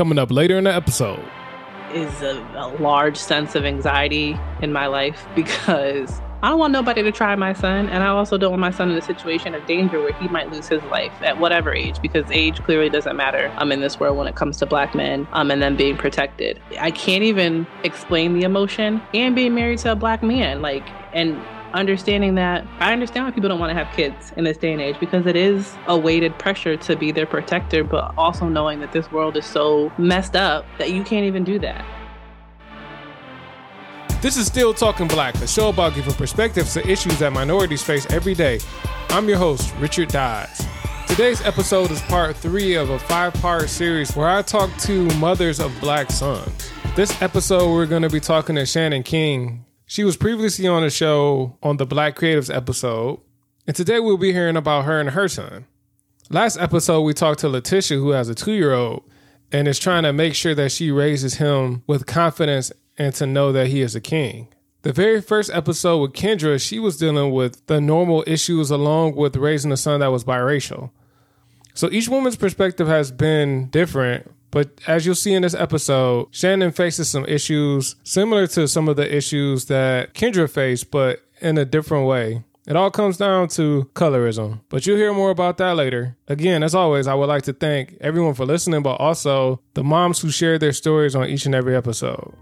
coming up later in the episode. Is a, a large sense of anxiety in my life because I don't want nobody to try my son, and I also don't want my son in a situation of danger where he might lose his life at whatever age, because age clearly doesn't matter um, in this world when it comes to black men um, and them being protected. I can't even explain the emotion and being married to a black man, like, and understanding that I understand why people don't want to have kids in this day and age because it is a weighted pressure to be their protector, but also knowing that this world is so messed up that you can't even do that. This is Still Talking Black, the show about giving perspectives to issues that minorities face every day. I'm your host, Richard Dodds. Today's episode is part three of a five part series where I talk to mothers of black sons. This episode, we're going to be talking to Shannon King. She was previously on a show on the Black Creatives episode, and today we'll be hearing about her and her son. Last episode, we talked to Letitia, who has a two year old and is trying to make sure that she raises him with confidence and to know that he is a king. The very first episode with Kendra, she was dealing with the normal issues along with raising a son that was biracial. So each woman's perspective has been different, but as you'll see in this episode, Shannon faces some issues similar to some of the issues that Kendra faced, but in a different way. It all comes down to colorism, but you'll hear more about that later. Again, as always, I would like to thank everyone for listening, but also the moms who shared their stories on each and every episode.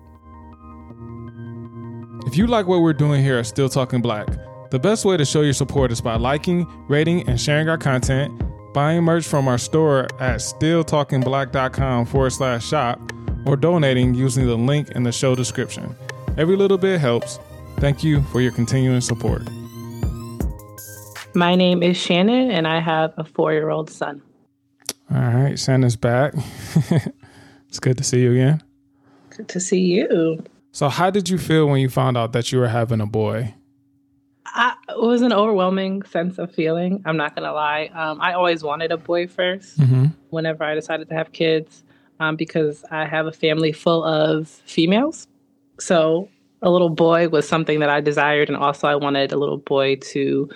If you like what we're doing here at Still Talking Black, the best way to show your support is by liking, rating, and sharing our content, buying merch from our store at stilltalkingblack.com forward slash shop, or donating using the link in the show description. Every little bit helps. Thank you for your continuing support. My name is Shannon, and I have a four year old son. All right, Shannon's back. it's good to see you again. Good to see you. So, how did you feel when you found out that you were having a boy? It was an overwhelming sense of feeling. I'm not gonna lie. Um, I always wanted a boy 1st mm-hmm. Whenever I decided to have kids, um, because I have a family full of females, so a little boy was something that I desired, and also I wanted a little boy to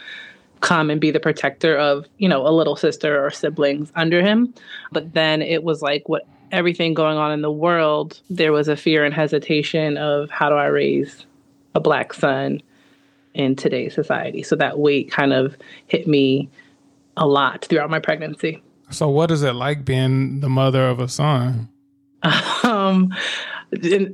come and be the protector of you know a little sister or siblings under him. But then it was like what everything going on in the world, there was a fear and hesitation of how do I raise a black son in today's society. So that weight kind of hit me a lot throughout my pregnancy. So, what is it like being the mother of a son? Um,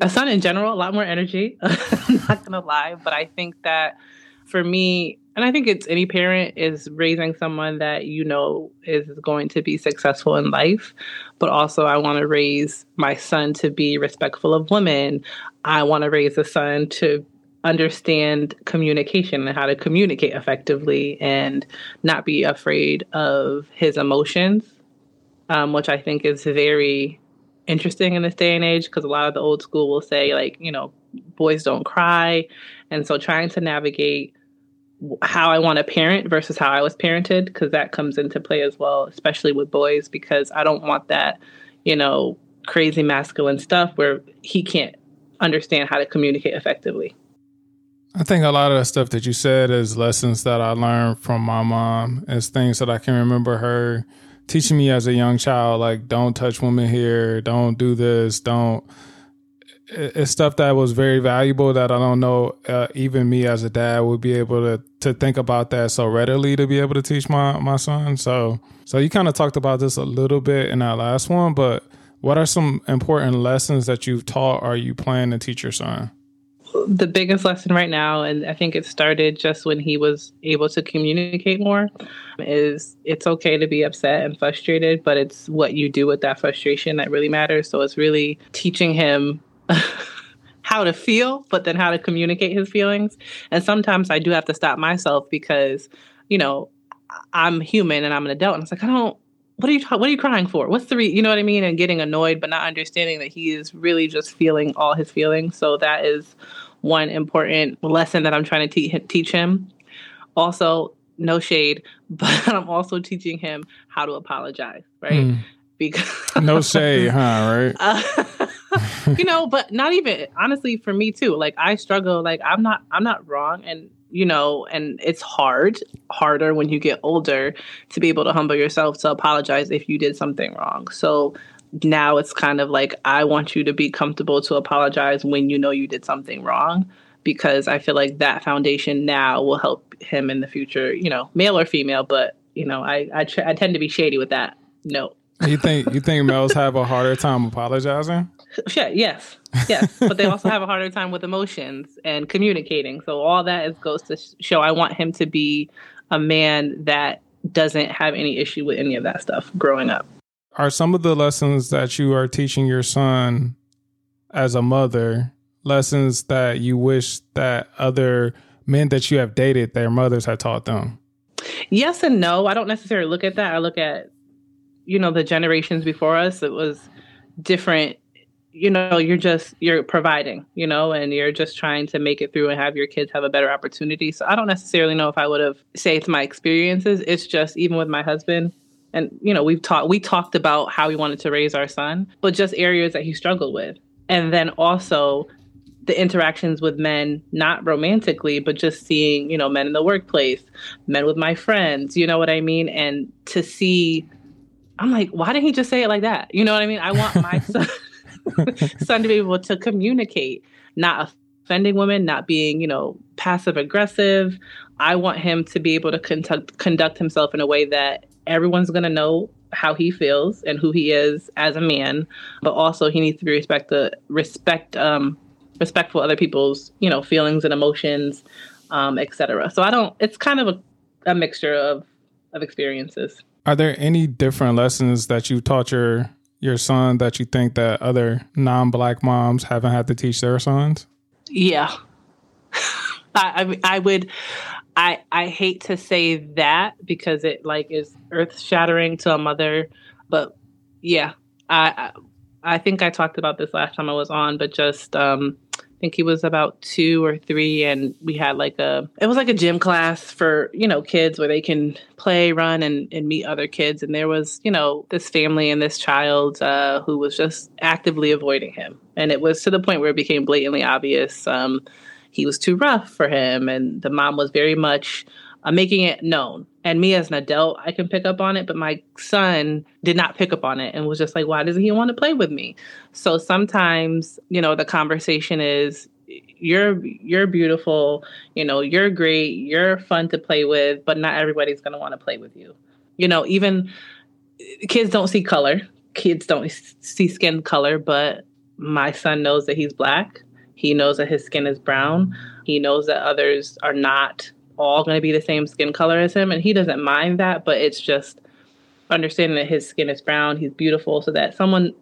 a son in general, a lot more energy. I'm not gonna lie, but I think that for me, and I think it's any parent is raising someone that you know is going to be successful in life, but also I want to raise my son to be respectful of women. I want to raise a son to understand communication and how to communicate effectively and not be afraid of his emotions, um, which I think is very interesting in this day and age because a lot of the old school will say, like, you know, boys don't cry. And so trying to navigate how I want to parent versus how I was parented because that comes into play as well, especially with boys because I don't want that, you know, crazy masculine stuff where he can't understand how to communicate effectively. I think a lot of the stuff that you said is lessons that I learned from my mom. Is things that I can remember her teaching me as a young child, like don't touch women here, don't do this, don't it's stuff that was very valuable that I don't know uh, even me as a dad would be able to to think about that so readily to be able to teach my my son. So so you kind of talked about this a little bit in that last one, but what are some important lessons that you've taught or you plan to teach your son? The biggest lesson right now, and I think it started just when he was able to communicate more, is it's okay to be upset and frustrated, but it's what you do with that frustration that really matters. So it's really teaching him how to feel, but then how to communicate his feelings. And sometimes I do have to stop myself because, you know, I'm human and I'm an adult. And it's like, I don't, what are you, what are you crying for? What's the, re-? you know what I mean? And getting annoyed, but not understanding that he is really just feeling all his feelings. So that is one important lesson that I'm trying to te- teach him. Also, no shade, but I'm also teaching him how to apologize, right? Mm. Because no shade, huh? Right? Uh, you know, but not even honestly for me too. Like I struggle. Like I'm not. I'm not wrong, and you know, and it's hard, harder when you get older to be able to humble yourself to apologize if you did something wrong. So now it's kind of like I want you to be comfortable to apologize when you know you did something wrong because I feel like that foundation now will help him in the future, you know, male or female, but you know, I I, tr- I tend to be shady with that. No. You think you think males have a harder time apologizing? Sure, yes. Yes, but they also have a harder time with emotions and communicating. So all that is goes to show I want him to be a man that doesn't have any issue with any of that stuff growing up. Are some of the lessons that you are teaching your son as a mother lessons that you wish that other men that you have dated their mothers had taught them? Yes and no. I don't necessarily look at that. I look at you know the generations before us. It was different you know you're just you're providing you know and you're just trying to make it through and have your kids have a better opportunity so i don't necessarily know if i would have saved my experiences it's just even with my husband and you know we've talked we talked about how we wanted to raise our son but just areas that he struggled with. And then also the interactions with men not romantically but just seeing you know men in the workplace men with my friends you know what i mean? And to see i'm like why didn't he just say it like that? You know what i mean? I want my son son to be able to communicate not offending women not being you know passive aggressive i want him to be able to conduct, conduct himself in a way that everyone's going to know how he feels and who he is as a man, but also he needs to be respect the respect um respectful other people's you know feelings and emotions, um, etc. So I don't. It's kind of a, a mixture of of experiences. Are there any different lessons that you taught your your son that you think that other non-black moms haven't had to teach their sons? Yeah, I, I I would I I hate to say that because it like is earth shattering to a mother, but yeah, I I think I talked about this last time I was on, but just um I think he was about two or three, and we had like a it was like a gym class for you know kids where they can play, run, and and meet other kids. And there was you know this family and this child uh, who was just actively avoiding him, and it was to the point where it became blatantly obvious. Um, he was too rough for him, and the mom was very much uh, making it known. And me as an adult, I can pick up on it, but my son did not pick up on it and was just like, why doesn't he want to play with me? So sometimes, you know, the conversation is, you're you're beautiful, you know, you're great, you're fun to play with, but not everybody's going to want to play with you. You know, even kids don't see color. Kids don't see skin color, but my son knows that he's black he knows that his skin is brown. He knows that others are not all going to be the same skin color as him. And he doesn't mind that, but it's just understanding that his skin is brown, he's beautiful, so that someone,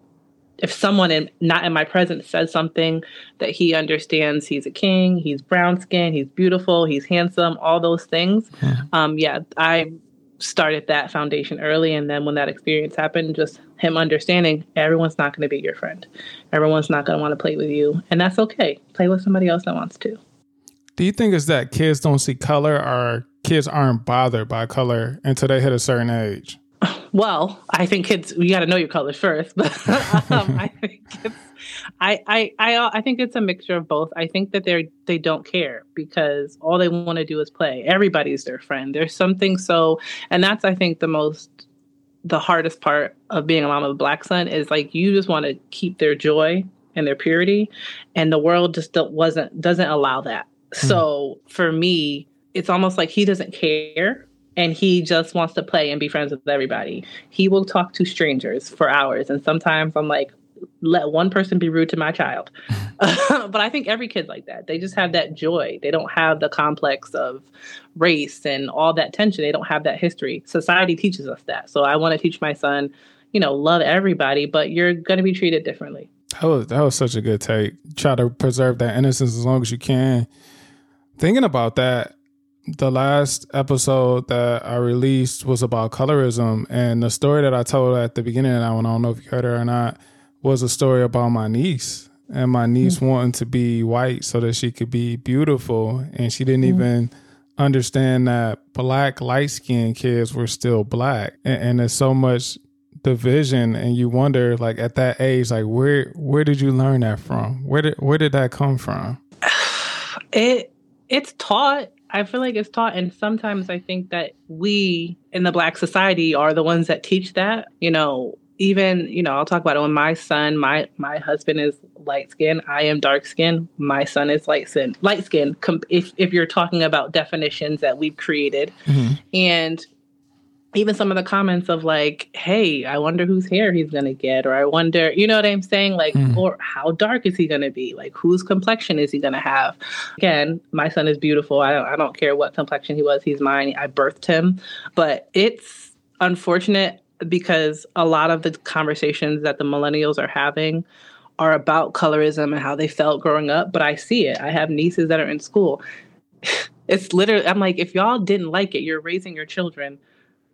if someone in, not in my presence says something that he understands he's a king, he's brown skin, he's beautiful, he's handsome, all those things. Yeah. Um, yeah, I started that foundation early. And then when that experience happened, just him understanding everyone's not going to be your friend. Everyone's not going to want to play with you. And that's okay. Play with somebody else that wants to. Do you think it's that kids don't see color or kids aren't bothered by color until they hit a certain age? Well, I think kids, you got to know your colors first. But um, I think it's, I, I, I, I think it's a mixture of both. I think that they're they don't care because all they want to do is play. Everybody's their friend. There's something so, and that's I think the most the hardest part of being a mom of a black son is like you just want to keep their joy and their purity and the world just wasn't doesn't allow that mm-hmm. so for me it's almost like he doesn't care and he just wants to play and be friends with everybody he will talk to strangers for hours and sometimes i'm like let one person be rude to my child. but I think every kid's like that. They just have that joy. They don't have the complex of race and all that tension. They don't have that history. Society teaches us that. So I want to teach my son, you know, love everybody, but you're going to be treated differently. That was, that was such a good take. Try to preserve that innocence as long as you can. Thinking about that, the last episode that I released was about colorism, and the story that I told at the beginning of that I don't know if you heard it or not was a story about my niece and my niece mm-hmm. wanting to be white so that she could be beautiful and she didn't mm-hmm. even understand that black light skinned kids were still black and, and, there's so much division and you wonder like at that age like where where did you learn that from where did where did that come from it it's taught I feel like it's taught, and sometimes I think that we in the Black society are the ones that teach that. You know, even you know i'll talk about it. When my son my my husband is light skin i am dark skin my son is light skin light skin if, if you're talking about definitions that we've created. Mm-hmm. and even some of the comments of like hey i wonder whose hair he's gonna get or i wonder you know what i'm saying? Like mm. or how dark is he gonna be? Like whose complexion is he gonna have? Again my son is beautiful. I don't, I don't care what complexion he was he's mine. I birthed him. But it's unfortunate because a lot of the conversations that the millennials are having are about colorism and how they felt growing up, but I see it. I have nieces that are in school. it's literally, I'm like, if y'all didn't like it, you're raising your children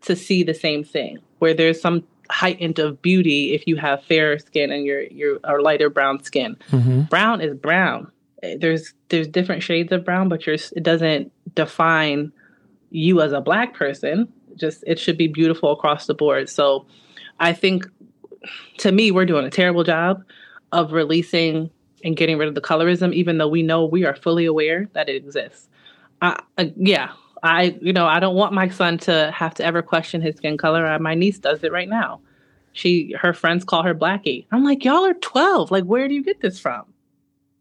to see the same thing, where there's some heightened of beauty if you have fair skin and you're you're or lighter brown skin. Mm-hmm. Brown is brown. There's there's different shades of brown, but you're, it doesn't define you as a black person just it should be beautiful across the board. So I think to me, we're doing a terrible job of releasing and getting rid of the colorism, even though we know we are fully aware that it exists. I, uh, yeah, I you know I don't want my son to have to ever question his skin color. Uh, my niece does it right now. She her friends call her Blackie. I'm like, y'all are 12. Like, where do you get this from?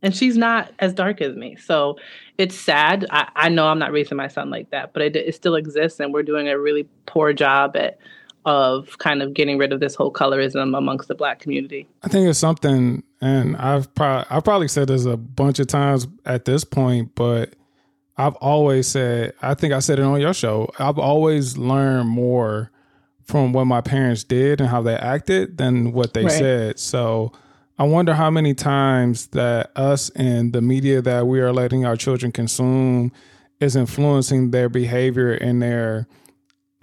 And she's not as dark as me. So it's sad. I, I know I'm not raising my son like that, but it, it, still exists, and we're doing a really poor job at of kind of getting rid of this whole colorism amongst the black community. I think it's something, and I've probably I've probably said this a bunch of times at this point, but I've always said I think I said it on your show. I've always learned more from what my parents did and how they acted than what they right. said. So I wonder how many times that us and the media that we are letting our children consume is influencing their behavior and their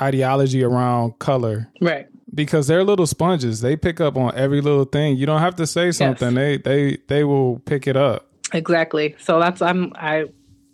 ideology around color. Right. Because they're little sponges. They pick up on every little thing. You don't have to say something. Yes. They they they will pick it up. Exactly. So that's I'm I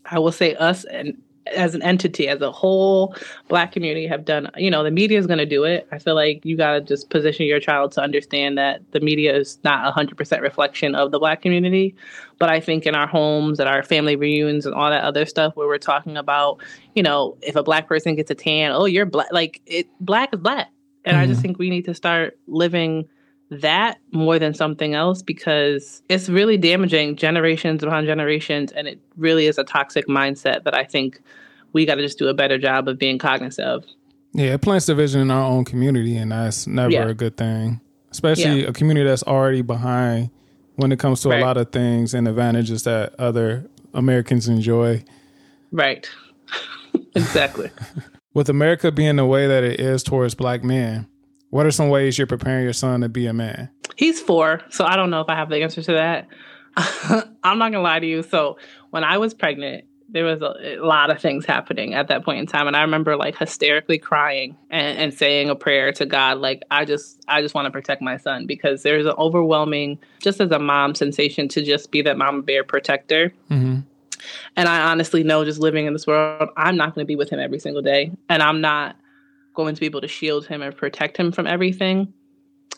I will say us and as an entity, as a whole black community have done, you know, the media is going to do it. I feel like you got to just position your child to understand that the media is not a 100% reflection of the black community. But I think in our homes, at our family reunions and all that other stuff where we're talking about, you know, if a black person gets a tan, oh, you're black. Like, it, black is black. And mm-hmm. I just mm-hmm. think we need to start living that more than something else because it's really damaging generations upon generations and it really is a toxic mindset that I think we got to just do a better job of being cognizant of. Yeah, it plants division in our own community and that's never yeah. a good thing. Especially yeah. a community that's already behind when it comes to right. a lot of things and advantages that other Americans enjoy. Right. exactly. With America being the way that it is towards black men, what are some ways you're preparing your son to be a man? He's four, so I don't know if I have the answer to that. I'm not gonna lie to you. So when I was pregnant, there was a, a, lot of things happening at that point in time, and I remember like hysterically crying and, and saying a prayer to God, like I just, I just want to protect my son because there's an overwhelming, just as a mom, sensation to just be that mama bear protector. Mm-hmm. And I honestly know, just living in this world, I'm not going to be with him every single day, and I'm not going to be able to shield him and protect him from everything.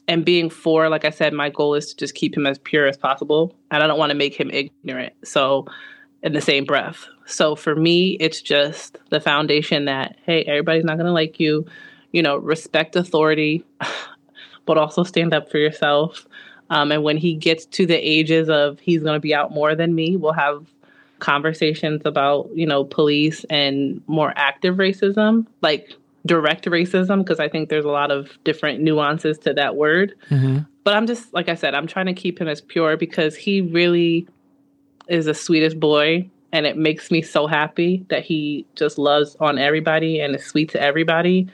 And being four, like I said, my goal is to just keep him as pure as possible. And I don't want to make him ignorant. So, in the same breath. So, for me, it's just the foundation that, hey, everybody's not going to like you. You know, respect authority, but also stand up for yourself. Um, and when he gets to the ages of he's going to be out more than me, we'll have conversations about, you know, police and more active racism. Like, direct racism because I think there's a lot of different nuances to that word. Mm-hmm. But I'm just, like I said, I'm trying to keep him as pure because he really is the sweetest boy. And it makes me so happy that he just loves on everybody and is sweet to everybody.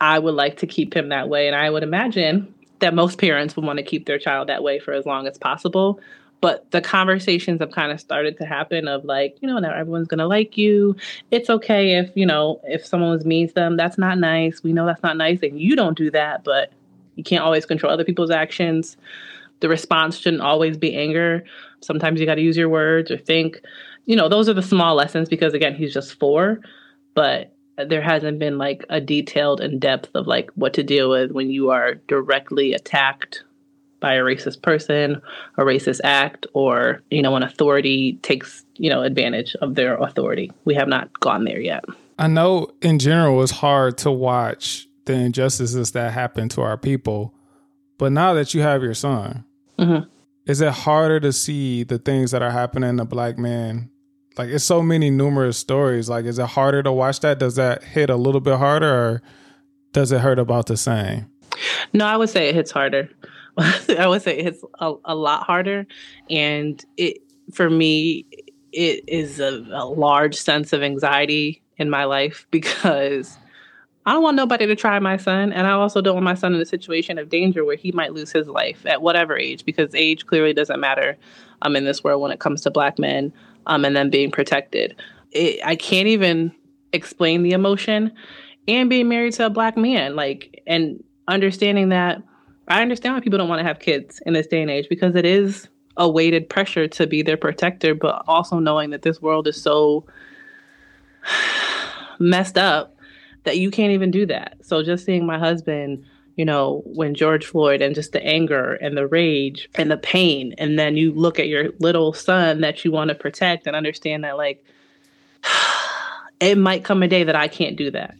I would like to keep him that way. And I would imagine that most parents would want to keep their child that way for as long as possible but the conversations have kind of started to happen of like you know now everyone's gonna like you. It's okay if you know if someone was mean to them that's not nice. We know that's not nice and you don't do that but you can't always control other people's actions. The response shouldn't always be anger. Sometimes you got to use your words or think. You know those are the small lessons because again he's just four but there hasn't been like a detailed in depth of like what to deal with when you are directly attacked by a racist person, a racist act, or you know, an authority takes you know advantage of their authority. We have not gone there yet. I know in general it's hard to watch the injustices that happen to our people, But now that you have your son, Mhm. is it harder to see the things that are happening to black men? Like it's so many numerous stories. Like, is it harder to watch that? Does that hit a little bit harder, or does it hurt about the same? No, I would say it hits harder. I would say it's a, a lot harder, and it for me it is a, a large sense of anxiety in my life because I don't want nobody to try my son, and I also don't want my son in a situation of danger where he might lose his life at whatever age, because age clearly doesn't matter um, in this world when it comes to black men um, and them being protected. It, I can't even explain the emotion, and being married to a black man, like, and understanding that I understand why people don't want to have kids in this day and age because it is a weighted pressure to be their protector, but also knowing that this world is so messed up that you can't even do that. So just seeing my husband, you know, when George Floyd and just the anger and the rage and the pain, and then you look at your little son that you want to protect and understand that like it might come a day that I can't do that.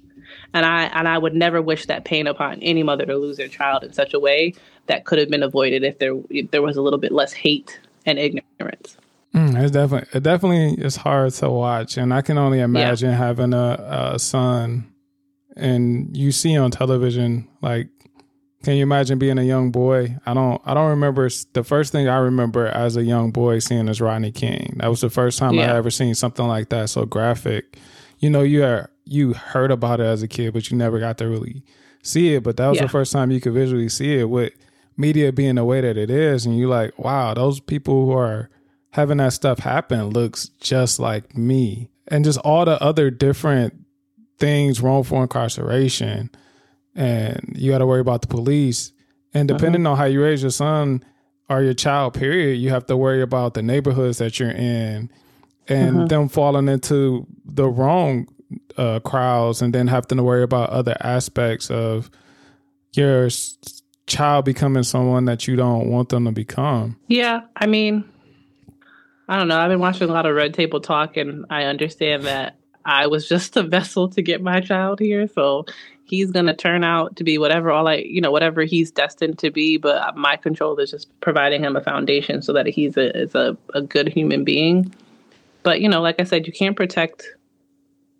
And I and I would never wish that pain upon any mother to lose their child in such a way that could have been avoided if there if there was a little bit less hate and ignorance. Mm, it's definitely it definitely is hard to watch, and I can only imagine yeah. having a, a son and you see on television like can you imagine being a young boy? I don't. I don't remember. The first thing I remember as a young boy seeing is Rodney King. That was the first time yeah. I ever seen something like that so graphic. You know, you are you heard about it as a kid, but you never got to really see it. But that was yeah. the first time you could visually see it with media being the way that it is, and you're like, wow, those people who are having that stuff happen looks just like me, and just all the other different things, wrongful incarceration, and you got to worry about the police. And uh-huh. depending uh-huh. on how you raise your son or your child, period, you have to worry about the neighborhoods that you're in and uh-huh. them falling into the wrong uh, crowds and then having to worry about other aspects of your child becoming someone that you don't want them to become. Yeah. I mean, I don't know. I've been watching a lot of Red Table Talk and I understand that I was just a vessel to get my child here. So he's going to turn out to be whatever all I, you know, whatever he's destined to be. But my control is just providing him a foundation so that he's a, is a, a good human being. But, you know, like I said, you can't protect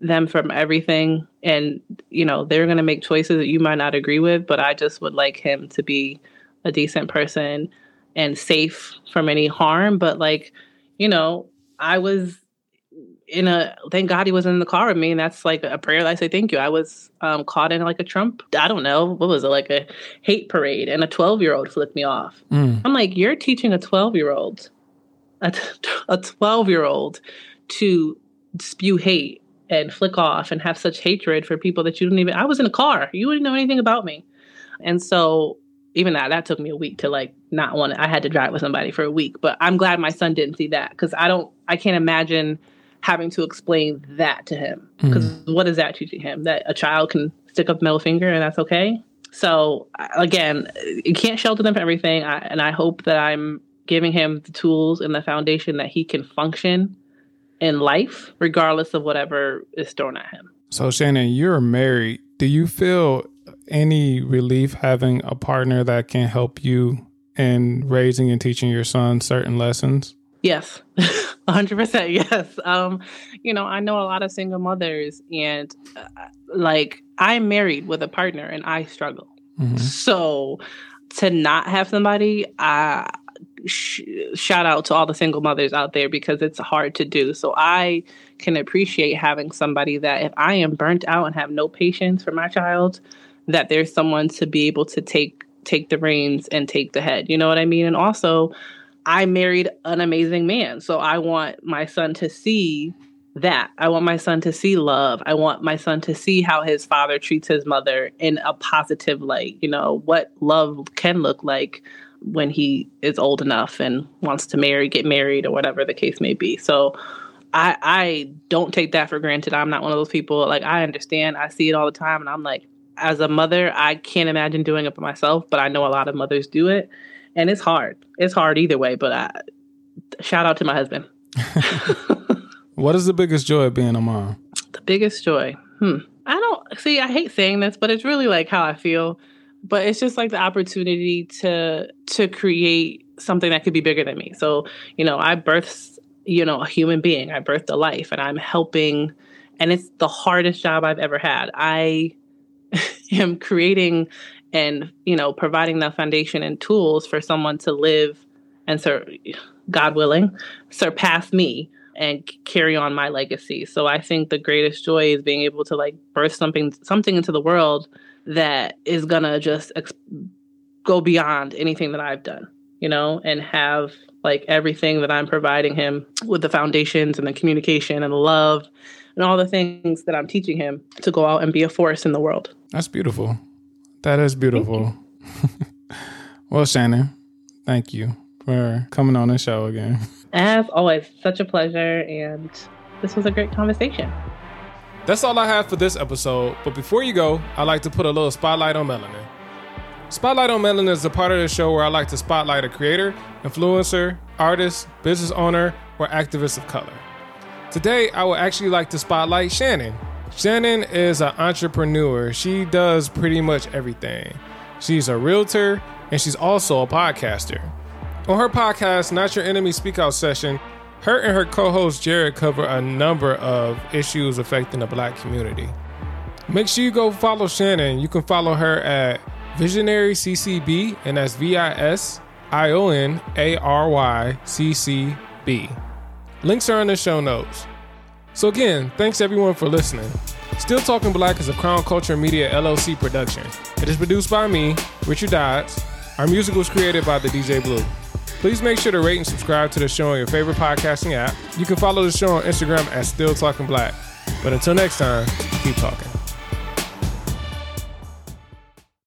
them from everything. And, you know, they're going to make choices that you might not agree with. But I just would like him to be a decent person and safe from any harm. But, like, you know, I was in a thank God he was in the car with me, and that's like a prayer that I say thank you. I was um, caught in like a Trump, I don't know what was it, like a hate parade, and a twelve year old flipped me off. Mm. I'm like, you're teaching a twelve year old, a twelve year old, to spew hate and flick off and have such hatred for people that you don't even. I was in a car, you wouldn't know anything about me, and so even that that took me a week to like not want to, I had to drive with somebody for a week, but I'm glad my son didn't see that because I don't I can't imagine having to explain that to him. Because mm-hmm. what is that teaching him? That a child can stick up middle finger and that's okay? So again, you can't shelter them from everything. I, and I hope that I'm giving him the tools and the foundation that he can function in life, regardless of whatever is thrown at him. So, Shannon, you're married. Do you feel any relief having a partner that can help you in raising and teaching your son certain lessons? Yes, 100% yes. Um, you know, I know a lot of single mothers, and uh, like I'm married with a partner and I struggle. Mm-hmm. So to not have somebody, uh, sh- shout out to all the single mothers out there because it's hard to do. So I can appreciate having somebody that if I am burnt out and have no patience for my child, that there's someone to be able to take take the reins and take the head. You know what I mean? And also I married an amazing man. So I want my son to see that. I want my son to see love. I want my son to see how his father treats his mother in a positive light. You know, what love can look like when he is old enough and wants to marry, get married, or whatever the case may be. So I I don't take that for granted. I'm not one of those people. Like I understand, I see it all the time, and I'm like, as a mother, I can't imagine doing it for myself, but I know a lot of mothers do it and it's hard. It's hard either way. But I, shout out to my husband. what is the biggest joy of being a mom? The biggest joy. Hmm. I don't see. I hate saying this, but it's really like how I feel. But it's just like the opportunity to to create something that could be bigger than me. So, you know, I birthed, you know, a human being. I birthed a life and I'm helping and it's the hardest job I've ever had. I am creating and, you know, providing the foundation and tools for someone to live and sur- God willing, surpass me and carry on my legacy. So I think the greatest joy is being able to like birth something something into the world that is going to just ex- go beyond anything that I've done, you know, and have like everything that I'm providing him with the foundations and the communication and the love and all the things that I'm teaching him to go out and be a force in the world. That's beautiful. That is beautiful. well, Shannon, thank you for coming on the show again. As always, such a pleasure. And this was a great conversation. That's all I have for this episode. But before you go, I'd like to put a little spotlight on melanin. Spotlight on Melanin is a part of the show where I like to spotlight a creator, influencer, artist, business owner, or activist of color. Today, I would actually like to spotlight Shannon. Shannon is an entrepreneur. She does pretty much everything. She's a realtor and she's also a podcaster. On her podcast, Not Your Enemy Speak Out session, her and her co host Jared cover a number of issues affecting the black community. Make sure you go follow Shannon. You can follow her at Visionary CCB, and that's V I S I O N A R Y C C B. Links are in the show notes. So, again, thanks everyone for listening. Still Talking Black is a Crown Culture Media LLC production. It is produced by me, Richard Dodds. Our music was created by the DJ Blue. Please make sure to rate and subscribe to the show on your favorite podcasting app. You can follow the show on Instagram at Still Talking Black. But until next time, keep talking.